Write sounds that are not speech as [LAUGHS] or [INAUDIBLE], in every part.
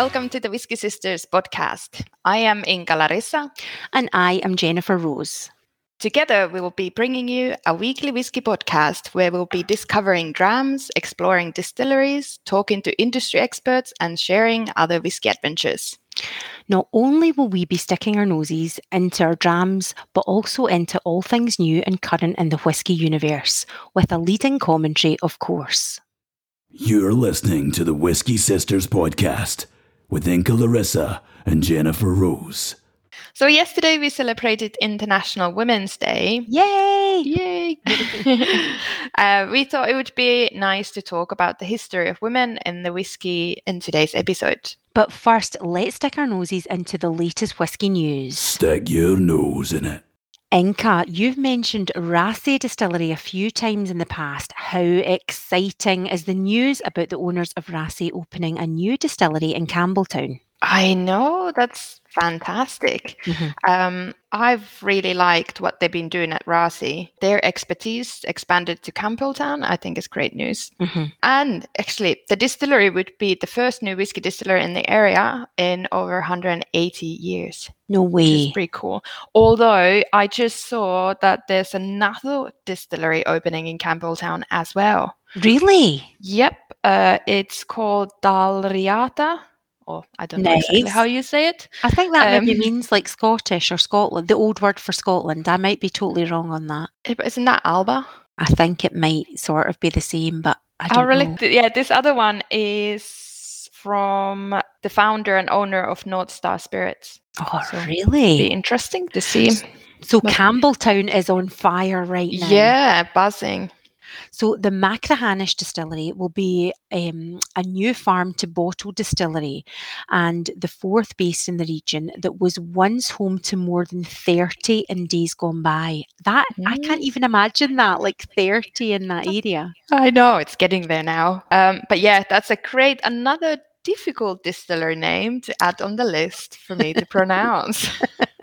welcome to the Whiskey Sisters podcast. I am Inka Larissa. And I am Jennifer Rose. Together, we will be bringing you a weekly whiskey podcast where we'll be discovering drams, exploring distilleries, talking to industry experts, and sharing other whiskey adventures. Not only will we be sticking our noses into our drams, but also into all things new and current in the whisky universe, with a leading commentary, of course. You're listening to the Whiskey Sisters podcast with Inka Larissa and Jennifer Rose. So, yesterday we celebrated International Women's Day. Yay! Yay! [LAUGHS] uh, we thought it would be nice to talk about the history of women in the whiskey in today's episode. But first, let's stick our noses into the latest whiskey news. Stick your nose in it. Inka, you've mentioned Raasay Distillery a few times in the past. How exciting is the news about the owners of Raasay opening a new distillery in Campbeltown? I know that's fantastic. Mm-hmm. Um, I've really liked what they've been doing at Raasay. Their expertise expanded to Campbeltown. I think is great news. Mm-hmm. And actually, the distillery would be the first new whiskey distillery in the area in over 180 years. No Which way. pretty cool. Although I just saw that there's another distillery opening in Campbeltown as well. Really? Yep, uh, it's called Dalriata. Or I don't know exactly how you say it. I think that maybe Um, means like Scottish or Scotland, the old word for Scotland. I might be totally wrong on that. Eh, but Isn't that Alba? I think it might sort of be the same, but I Oh, don't really? know. Yeah, this other one is from the founder and owner of North Star Spirits. Oh, So, Be really? interesting to see. So but- Campbeltown is on fire right now. Yeah, buzzing. So the Machrihanish distillery will be um, a new farm to bottle distillery and the fourth based in the region that was once home to more than 30 in days gone by. That I can't Mm. even imagine that, like 30 in that area. I know it's getting there now. Um, but yeah, that's a great another difficult distiller name to add on the list for me to [LAUGHS] pronounce.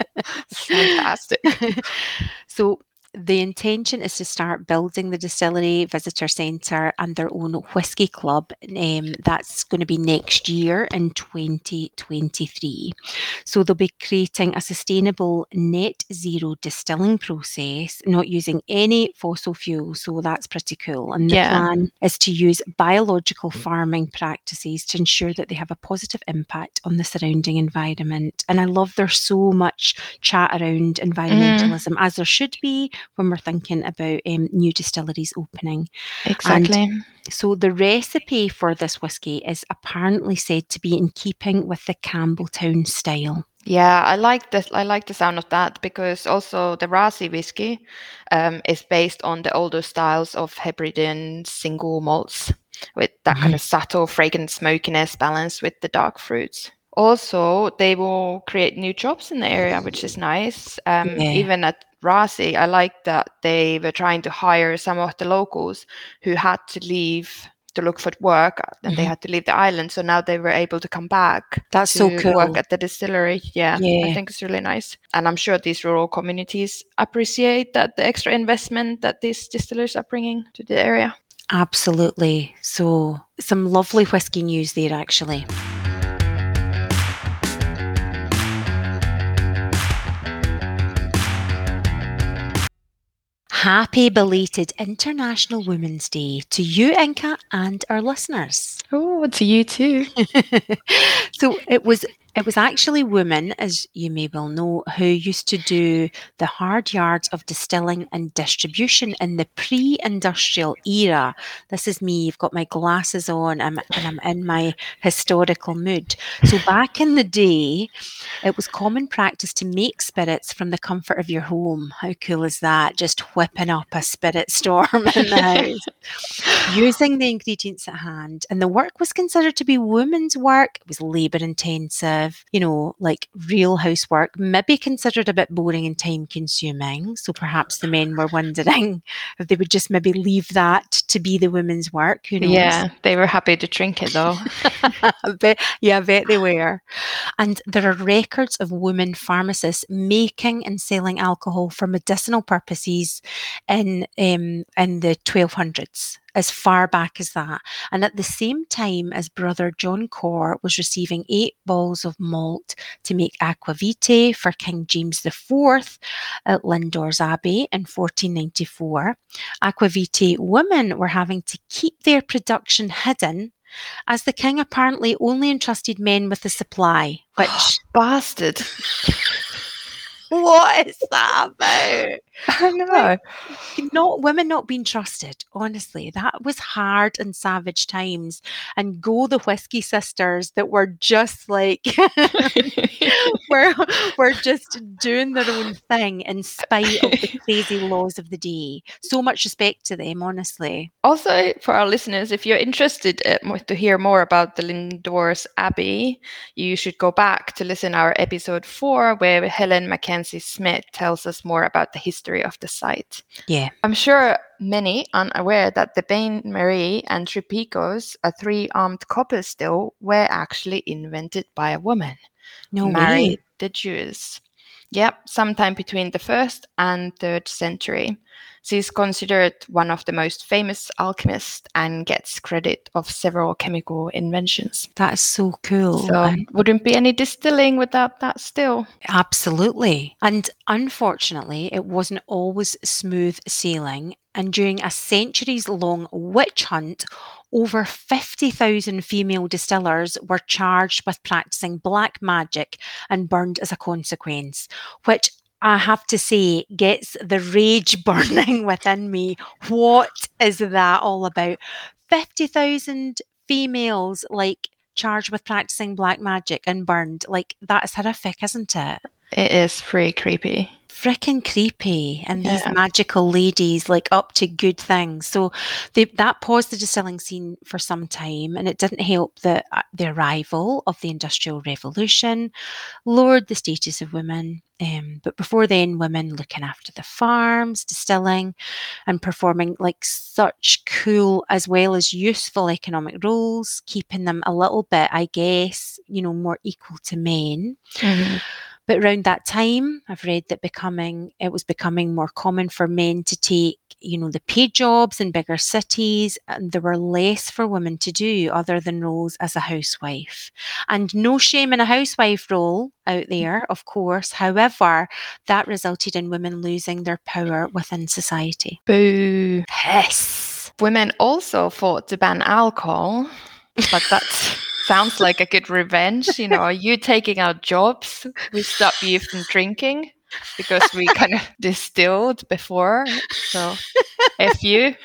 [LAUGHS] Fantastic. [LAUGHS] so the intention is to start building the distillery visitor centre and their own whisky club. Um, that's going to be next year in 2023. So they'll be creating a sustainable net zero distilling process, not using any fossil fuel. So that's pretty cool. And the Yeah. plan is to use biological farming practices to ensure that they have a positive impact on the surrounding environment. And I love there's so much chat around environmentalism, as there should be when we're thinking about um, new distilleries opening. Exactly. So the recipe for this whiskey is apparently said to be in keeping with the Campbeltown style. Yeah, I like the I like the sound of that because also the Raasay whiskey um, is based on the older styles of Hebridean single malts with that kind of subtle fragrant smokiness balanced with the dark fruits. Also, they will create new jobs in the area, which is nice. Um, Yeah. Even at Raasay I like that they were trying to hire some of the locals who had to leave to look for work and they Mhm. had to leave the island. So now they were able to come back That's so to cool. work at the distillery. Yeah, Yeah. I think it's really nice. And I'm sure these rural communities appreciate that the extra investment that these distillers are bringing to the area. Absolutely. So some lovely whiskey news there actually. Happy belated International Women's Day to you, Inka, and our listeners. Oh, to you too. [LAUGHS] so it was it was actually women, as you may well know, who used to do the hard yards of distilling and distribution in the pre-industrial era. This is me. You've got my glasses on, I'm, and I'm in my historical mood. So back in the day, it was common practice to make spirits from the comfort of your home. How cool is that? Just whipping up a spirit storm in the house [LAUGHS] using the ingredients at hand. And the work was considered to be women's work. It was labour intensive, you know, like real housework, maybe considered a bit boring and time consuming. So perhaps the men were wondering [LAUGHS] if they would just maybe leave that to be the women's work. Who knows? Yeah, they were happy to drink it though. [LAUGHS] Bet, yeah, I bet they were. And there are records of women pharmacists making and selling alcohol for medicinal purposes in um, in the 1200s as far back as that. And at the same time as brother John Cor was receiving eight balls of malt to make aquavitae for King James IV at Lindores Abbey in 1494, aquavitae women were having to keep their production hidden as the king apparently only entrusted men with the supply, ah, which Bastard. [LAUGHS] what is that about? [LAUGHS] I [LAUGHS] know. Not women not being trusted. Honestly, that was hard and savage times. And go the whiskey sisters that were just like [LAUGHS] were were just doing their own thing in spite of the crazy laws of the day. So much respect to them, honestly. Also, for our listeners, if you're interested uh, to hear more about the Lindores Abbey, you should go back to listen our episode four, where Helen Mackenzie Smith tells us more about the history of the site. Yeah. I'm sure many unaware that the Bain Marie and tribikos, a three-armed copper still, were actually invented by a woman. No Mary way. the Jews. Yep, sometime between the first and third century. She's considered one of the most famous alchemists and gets credit of several chemical inventions. That is so cool. So wouldn't be any distilling without that still. Absolutely. And unfortunately, it wasn't always smooth sailing. And during a centuries long witch hunt, over 50,000 female distillers were charged with practicing black magic and burned as a consequence, which I have to say gets the rage [LAUGHS] burning within me. What is that all about? 50,000 females like charged with practicing black magic and burned. Like that is horrific, isn't it? It is pretty creepy. Freaking creepy. And these Yeah. magical ladies like up to good things. So they, that paused the distilling scene for some time and it didn't help that uh, the arrival of the Industrial Revolution lowered the status of women. Um, but before then, women looking after the farms, distilling, and performing like such cool as well as useful economic roles, keeping them a little bit, I guess, you know, more equal to men. But around that time, I've read that becoming it was becoming more common for men to take, you know, the paid jobs in bigger cities, and there were less for women to do other than roles as a housewife. And no shame in a housewife role out mm. there, of course. However, that resulted in women losing their power within society. Boo. Yes. Women also fought to ban alcohol, but that sounds like a good revenge. You know, are you taking our jobs, we stop you from drinking because we kind of [LAUGHS] distilled before. So, if you,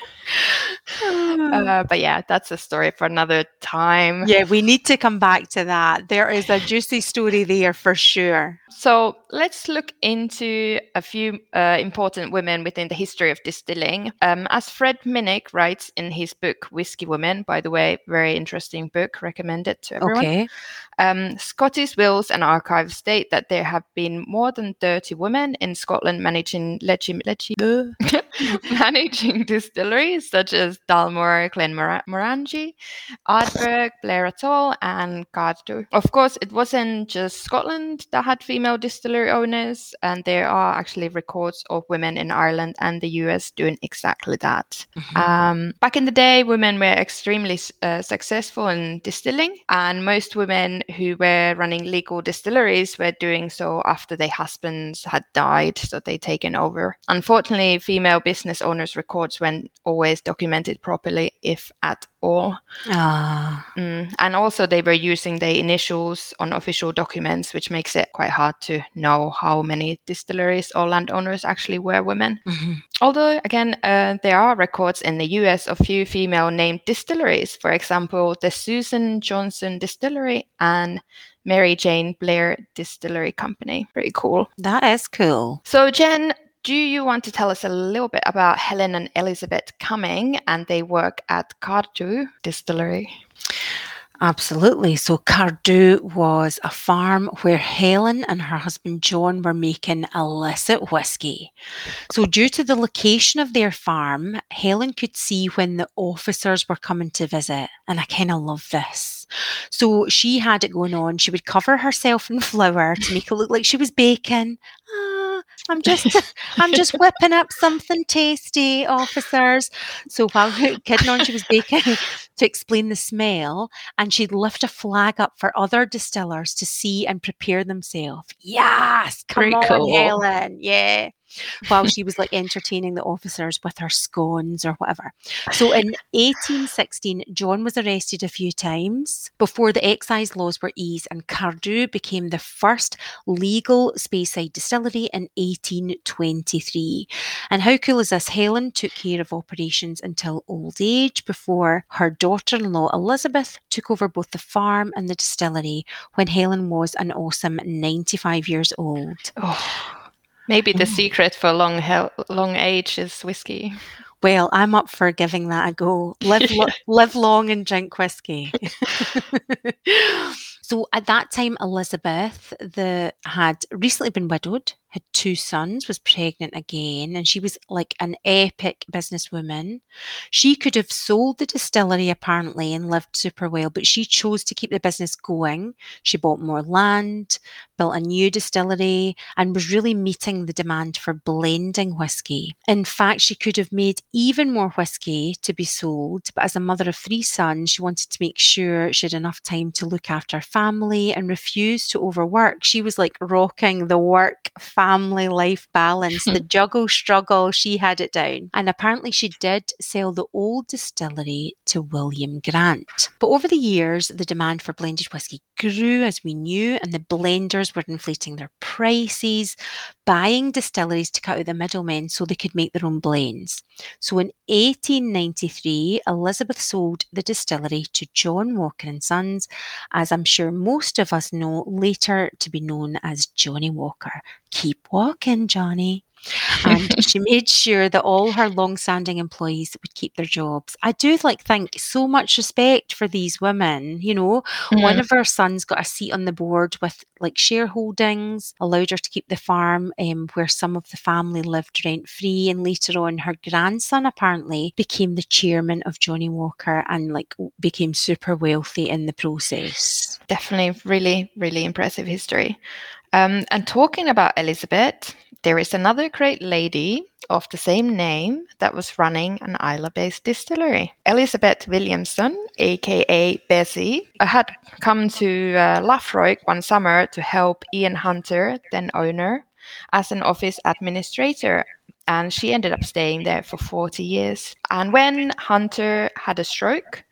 uh, [SIGHS] but yeah, that's a story for another time. yeah, we need to come back to that. There is a juicy story there for sure. So let's look into a few uh, important women within the history of distilling. Um, as Fred Minnick writes in his book Whiskey Women, by the way, very interesting book, recommended to everyone. Okay. Um, Scottish wills and archives state that there have been more than 30 women in Scotland managing legi- legi- [LAUGHS] [LAUGHS] managing distilleries such as Dalmore, Glenmorangie, Ardbeg, Blair Athol, and Cardhu. Of course, it wasn't just Scotland that had female distillery owners, and there are actually records of women in Ireland and the US doing exactly that. Um, back in the day, women were extremely uh, successful in distilling, and most women who were running legal distilleries were doing so after their husbands had died, so they'd taken over. Unfortunately, female business owners' records weren't always documented properly, if at all. Ah, Mm, And also, they were using their initials on official documents, which makes it quite hard to know how many distilleries or landowners actually were women. mhm. Although, again, uh, there are records in the US of few female named distilleries. For example, the Susan Johnson Distillery and Mary Jane Blair Distillery Company. Pretty cool. that is cool. So, Jen, do you want to tell us a little bit about Helen and Elizabeth Cumming and they work at Cardhu Distillery? Absolutely. So Cardhu was a farm where Helen and her husband John were making illicit whiskey. So, due to the location of their farm, Helen could see when the officers were coming to visit. And I kind of love this. So, she had it going on. She would cover herself in flour to make it look like she was baking. I'm just I'm just whipping up something tasty, officers. So while kidding on, she was baking [LAUGHS] to explain the smell, and she'd lift a flag up for other distillers to see and prepare themselves. Yes, come Very on, cool. Helen. Yeah. While [LAUGHS] she was like entertaining the officers with her scones or whatever. So in 1816, John was arrested a few times before the excise laws were eased, and Cardhu became the first legal Speyside distillery in 1823. And how cool is this? Helen took care of operations until old age before her daughter in law Elizabeth took over both the farm and the distillery when Helen was an awesome 95 years old. Oh, maybe the Mm. secret for long long age is whiskey. Well, I'm up for giving that a go. Live, lo- [LAUGHS] live long and drink whiskey. [LAUGHS] [LAUGHS] so at that time, Elizabeth the had recently been widowed, had two sons, was pregnant again, and she was like an epic businesswoman. She could have sold the distillery apparently and lived super well, but she chose to keep the business going. She bought more land, built a new distillery, and was really meeting the demand for blending whiskey. In fact, she could have made even more whiskey to be sold, but as a mother of three sons, she wanted to make sure she had enough time to look after her family and refused to overwork. She was like rocking the work family life balance, the [LAUGHS] juggle struggle. She had it down. And apparently, she did sell the old distillery to William Grant. But over the years, the demand for blended whiskey grew, as we knew, and the blenders were inflating their prices, buying distilleries to cut out the middlemen so they could make their own blends. So in 1893, Elizabeth sold the distillery to John Walker and Sons, as I'm sure most of us know, later to be known as Johnnie Walker. Keep walking, Johnny. and [LAUGHS] she made sure that all her long-standing employees would keep their jobs. I do like think so much respect for these women. You know, one Mm. of her sons got a seat on the board with like shareholdings, allowed her to keep the farm um, where some of the family lived rent free. And later on, her grandson apparently became the chairman of Johnnie Walker and like became super wealthy in the process. Definitely, really, really impressive history. Um, and talking about Elizabeth, there is another great lady of the same name that was running an Islay based distillery. Elizabeth Williamson, aka Bessie, had come to uh, Laphroaig one summer to help Ian Hunter, then owner, as an office administrator. And she ended up staying there for 40 years. And when Hunter had a stroke,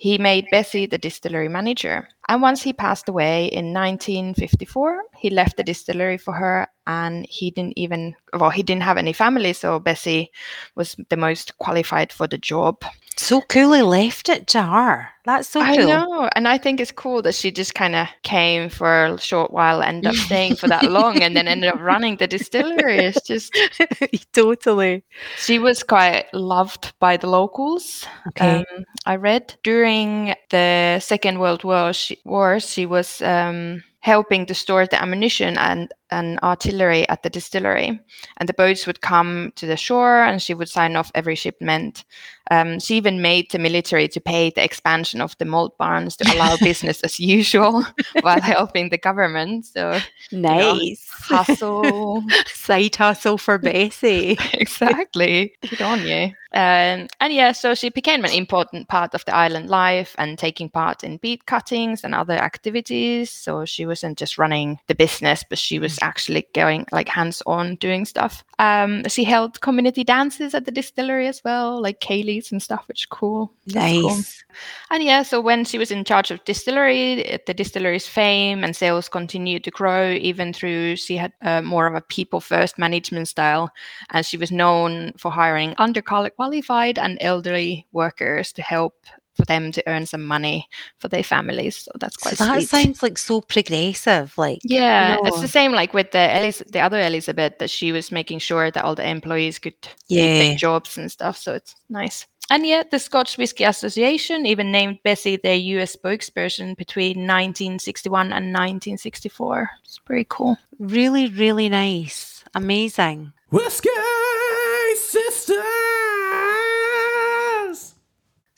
he made Bessie the distillery manager. And once he passed away in 1954, he left the distillery for her and he didn't even, well, he didn't have any family. So Bessie was the most qualified for the job. So coolly left it to her. That's so I cool. know. And I think it's cool that she just kind of came for a short while, ended up staying for that long, and then ended up [LAUGHS] running the distillery. It's just, [LAUGHS] totally. she was quite loved by the locals. Okay. Um, I read during the Second World War, she, War, she was um, helping to store the ammunition and, and artillery at the distillery. And the boats would come to the shore and she would sign off every shipment. Um, she even made the military to pay the expansion of the malt barns to allow [LAUGHS] business as usual [LAUGHS] while helping the government. So, nice. hustle. [LAUGHS] Side hustle for Bessie. exactly. Good on you. Um, and yeah, so she became an important part of the island life and taking part in beet cuttings and other activities. So she wasn't just running the business, but she was actually going like hands on doing stuff. Um, she held community dances at the distillery as well, like ceilidhs and stuff, which is cool. That's cool. Nice. And yeah, so when she was in charge of distillery, the distillery's fame and sales continued to grow, even through she had uh, more of a people first management style. And she was known for hiring underqualified and elderly workers to help for them to earn some money for their families. So that's So quite that sweet. sounds like so progressive. Like, yeah, it's the same like with the Elis- the other Elizabeth that she was making sure that all the employees could yeah. their jobs and stuff. So it's nice. And yet, the Scotch Whisky Association even named Bessie their US spokesperson between 1961 and 1964. It's pretty cool. Really, really nice. Amazing. Whiskey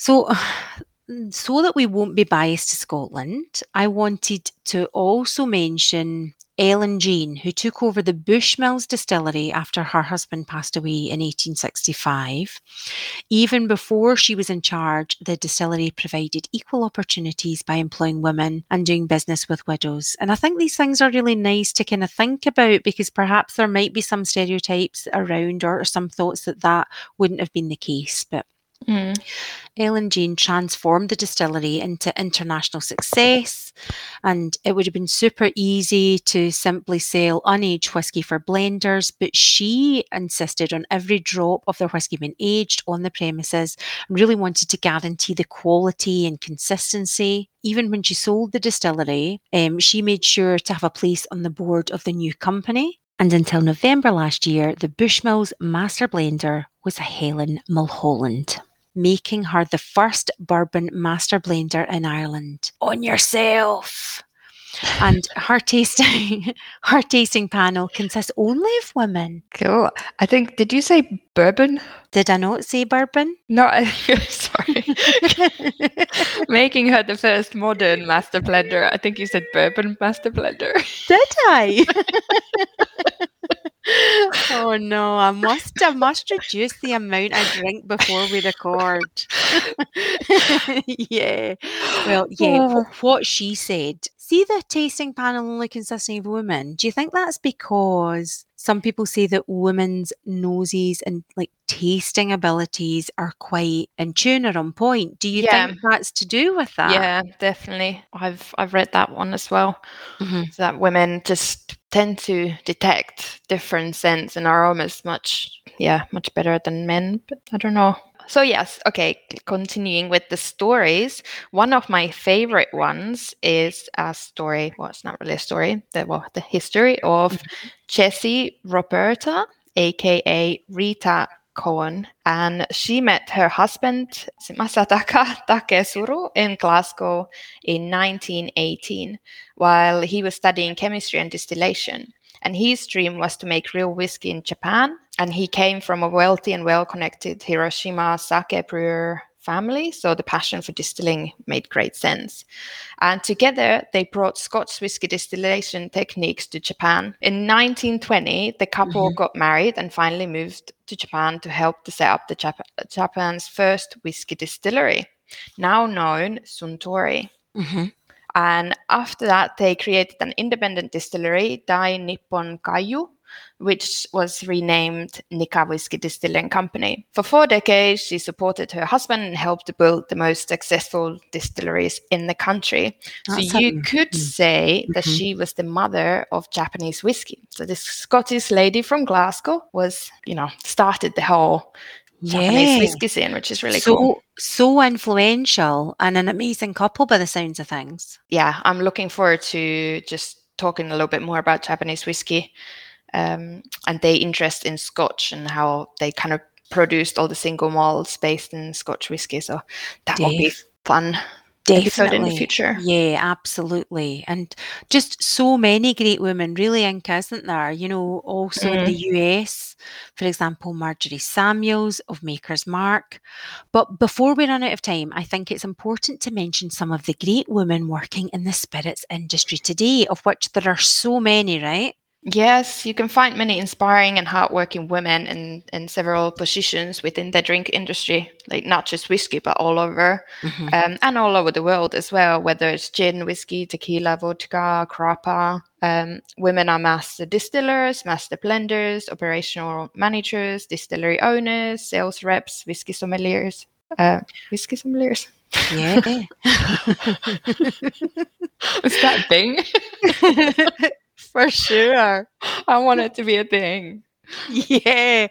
So, [SIGHS] so that we won't be biased to Scotland, I wanted to also mention Ellen Jean, who took over the Bushmills distillery after her husband passed away in 1865. Even before she was in charge, the distillery provided equal opportunities by employing women and doing business with widows. And I think these things are really nice to kind of think about because perhaps there might be some stereotypes around or, some thoughts that that wouldn't have been the case. But Mm. Ellen Jean transformed the distillery into international success, and it would have been super easy to simply sell unaged whiskey for blenders, but she insisted on every drop of their whiskey being aged on the premises and really wanted to guarantee the quality and consistency. Even when she sold the distillery, um, she made sure to have a place on the board of the new company. And until November last year, the Bushmills master blender was Helen Mulholland making her the first bourbon master blender in Ireland. On yourself. and her tasting [LAUGHS] her tasting panel consists only of women. Cool. I think did you say bourbon? Did I not say bourbon? No, [LAUGHS] I, sorry. [LAUGHS] Making her the first modern master blender. I think you said bourbon master blender. Did I? Oh no, I must I must reduce the amount I drink before we record. [LAUGHS] yeah. Well, yeah, Oh. what she said. See the tasting panel only consisting of women. Do you think that's because some people say that women's noses and like tasting abilities are quite in tune or on point? Do you Yeah. think that's to do with that? Yeah, definitely. I've I've read that one as well. Mhm. That women just tend to detect different scents and aromas much yeah, much better than men, but I don't know. So yes, okay, continuing with the stories. One of my favorite ones is a story, well it's not really a story, the well, the history of mm-hmm. Jessie Roberta, aka Rita Cowan, and she met her husband Masataka [LAUGHS] Taketsuru in Glasgow in 1918 while he was studying chemistry and distillation. And his dream was to make real whiskey in Japan. And he came from a wealthy and well connected Hiroshima sake brewer family. So the passion for distilling made great sense. And together they brought Scotch whiskey distillation techniques to Japan. In 1920, the couple got married and finally moved to Japan to help to set up the Jap- Japan's first whiskey distillery, now known Suntory. Mhm. And after that, they created an independent distillery, Dai Nippon Kaju, which was renamed Nikka Whiskey Distilling Company. For four decades, she supported her husband and helped to build the most successful distilleries in the country. That's so you could mm. say that Mhm. she was the mother of Japanese whiskey. So this Scottish lady from Glasgow was, you know, started the whole Japanese Yeah. whiskey scene, which is really so cool. so influential and an amazing couple by the sounds of things. yeah, I'm looking forward to just talking a little bit more about Japanese whiskey um, and their interest in Scotch and how they kind of produced all the single malts based in Scotch whiskey. So that will be fun definitely in the future. Yeah, absolutely. And just so many great women, really, Inc, isn't there? You know, also in the US, for example, Marjorie Samuels of Maker's Mark. But before we run out of time, I think it's important to mention some of the great women working in the spirits industry today, of which there are so many, right? Yes, you can find many inspiring and hardworking women in, in several positions within the drink industry, like not just whiskey, but all over. Mhm. um, and all over the world as well, whether it's gin, whiskey, tequila, vodka, grappa. Um, women are master distillers, master blenders, operational managers, distillery owners, sales reps, whiskey sommeliers. Uh, whiskey sommeliers. Yeah. [LAUGHS] [LAUGHS] Is that a thing? [LAUGHS] For sure. I want it to be a thing. Yeah.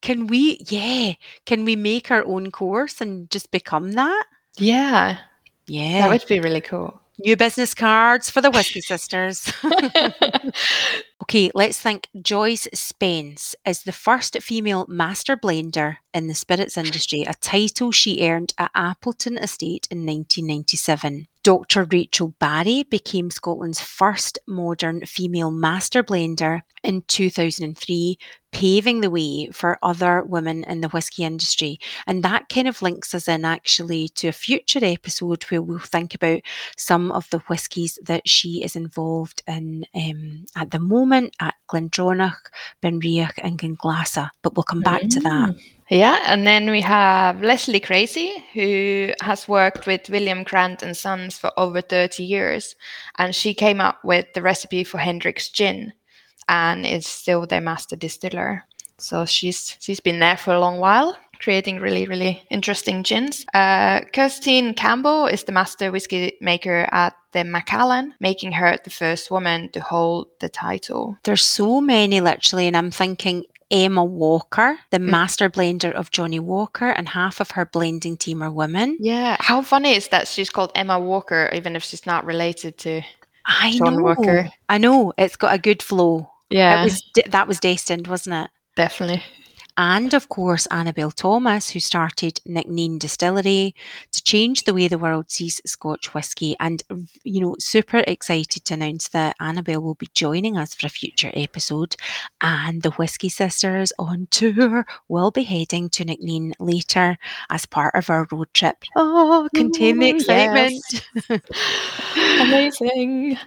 Can we, yeah, can we make our own course and just become that? Yeah, Yeah. that would be really cool. New business cards for the Whiskey Sisters. [LAUGHS] [LAUGHS] Okay, let's think. Joyce Spence is the first female master blender in the spirits industry, a title she earned at Appleton Estate in 1997. Dr. Rachel Barrie became Scotland's first modern female master blender in 2003, paving the way for other women in the whisky industry. And that kind of links us in actually to a future episode where we'll think about some of the whiskies that she is involved in um, at the moment at Glendronach, Benriach, and Glenglassaugh. But we'll come back to that. Mm. Yeah, and then we have Lesley Gracie, who has worked with William Grant and Sons for over 30 years. And she came up with the recipe for Hendrick's gin and is still their master distiller. So she's she's been there for a long while, creating really, really interesting gins. Uh, Kirsteen Campbell is the master whiskey maker at the Macallan, making her the first woman to hold the title. There's so many literally, and I'm thinking Emma Walker, the master blender of Johnnie Walker, and half of her blending team are women. Yeah, how funny is that she's called Emma Walker, even if she's not related to I John know. Walker. I know. It's got a good flow. Yeah, It was that was destined, wasn't it? definitely. And of course, Annabel Thomas, who started Nc'nean Distillery to change the way the world sees Scotch whisky. And, you know, super excited to announce that Annabelle will be joining us for a future episode. And the Whisky Sisters on tour will be heading to Nc'nean later as part of our road trip. Oh, contain the Ooh, excitement. [LAUGHS] Amazing.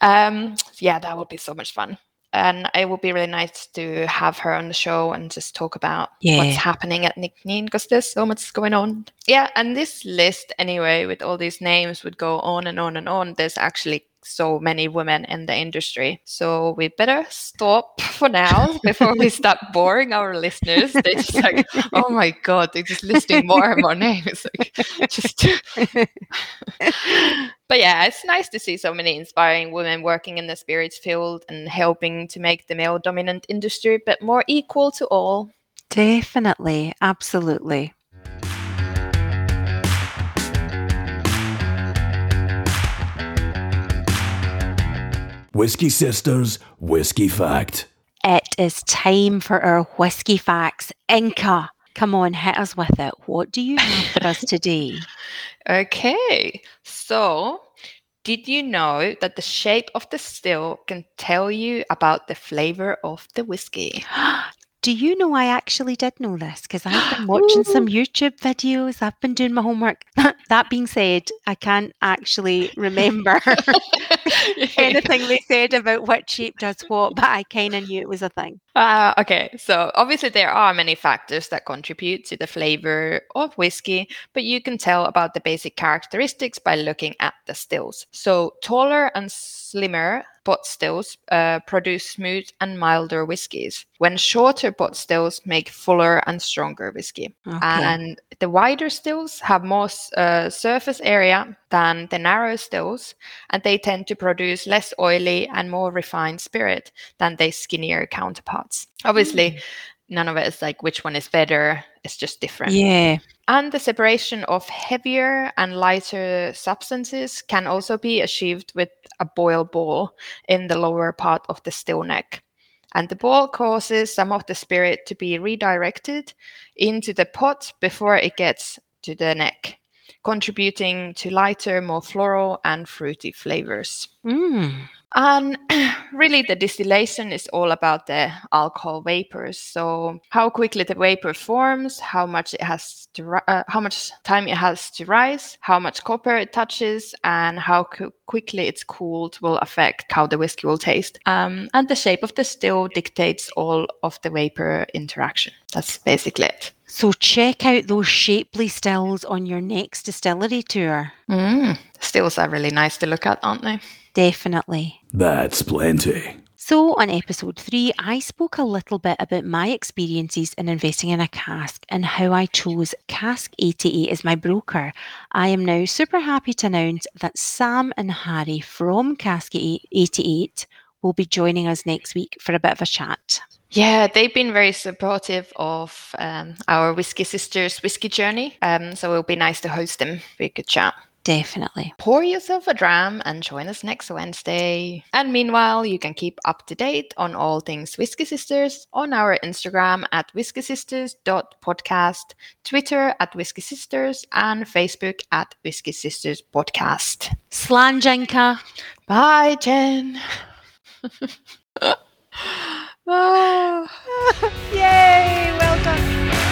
Um, yeah, that would be so much fun. And it would be really nice to have her on the show and just talk about Yeah. what's happening at Nc'nean because there's so much going on. Yeah, and this list, anyway, with all these names would go on and on and on. There's actually so many women in the industry. So we better stop [LAUGHS] for now before we start boring our listeners. They're just like, [LAUGHS] oh my God, they're just listing more and more names. [LAUGHS] Like, just but yeah, it's nice to see so many inspiring women working in the spirits field and helping to make the male dominant industry a bit more equal to all. Definitely. Absolutely. Whiskey Sisters Whiskey Fact. It is time for our whiskey facts. Inka, come on, hit us with it. What do you have for us today? [LAUGHS] Okay, so did you know that the shape of the still can tell you about the flavor of the whiskey? [GASPS] [GASPS] Do you know I actually did know this because I've been [GASPS] watching some YouTube videos. I've been doing my homework. [LAUGHS] that being said, I can't actually remember [LAUGHS] [LAUGHS] anything they said about what shape does what, but I kind of knew it was a thing. Uh, okay, so obviously there are many factors that contribute to the flavor of whiskey, but you can tell about the basic characteristics by looking at the stills. So taller and slimmer pot stills uh, produce smooth and milder whiskies, when shorter pot stills make fuller and stronger whiskey. Okay. And the wider stills have more uh, surface area than the narrow stills, and they tend to produce less oily and more refined spirit than their skinnier counterparts. Obviously, none of it is like which one is better, it's just different. yeah. And the separation of heavier and lighter substances can also be achieved with a boil ball in the lower part of the still neck. And the ball causes some of the spirit to be redirected into the pot before it gets to the neck, contributing to lighter, more floral and fruity flavors. Mm. And [CLEARS THROAT] really, the distillation is all about the alcohol vapors. So, how quickly the vapor forms, how much it has to, uh, how much time it has to rise, how much copper it touches, and how qu- quickly it's cooled will affect how the whiskey will taste. Um, and the shape of the still dictates all of the vapor interaction. That's basically it. So check out those shapely stills on your next distillery tour. Mm. Stills are really nice to look at, aren't they? Definitely. That's plenty. So, on episode three, I spoke a little bit about my experiences in investing in a cask and how I chose Cask 88 as my broker. I am now super happy to announce that Sam and Harry from Cask 88 will be joining us next week for a bit of a chat. Yeah, they've been very supportive of um, our Whiskey Sisters whiskey journey. Um, so it'll be nice to host them for a good chat. Definitely. Pour yourself a dram and join us next Wednesday. And meanwhile, you can keep up to date on all things Whiskey Sisters on our Instagram at whiskeysisters.podcast, Twitter at Whiskey Sisters, and Facebook at Whiskey Sisters Podcast. Slanjinka. Bye, Jen. Ah. [LAUGHS] Yay! Well done. [LAUGHS]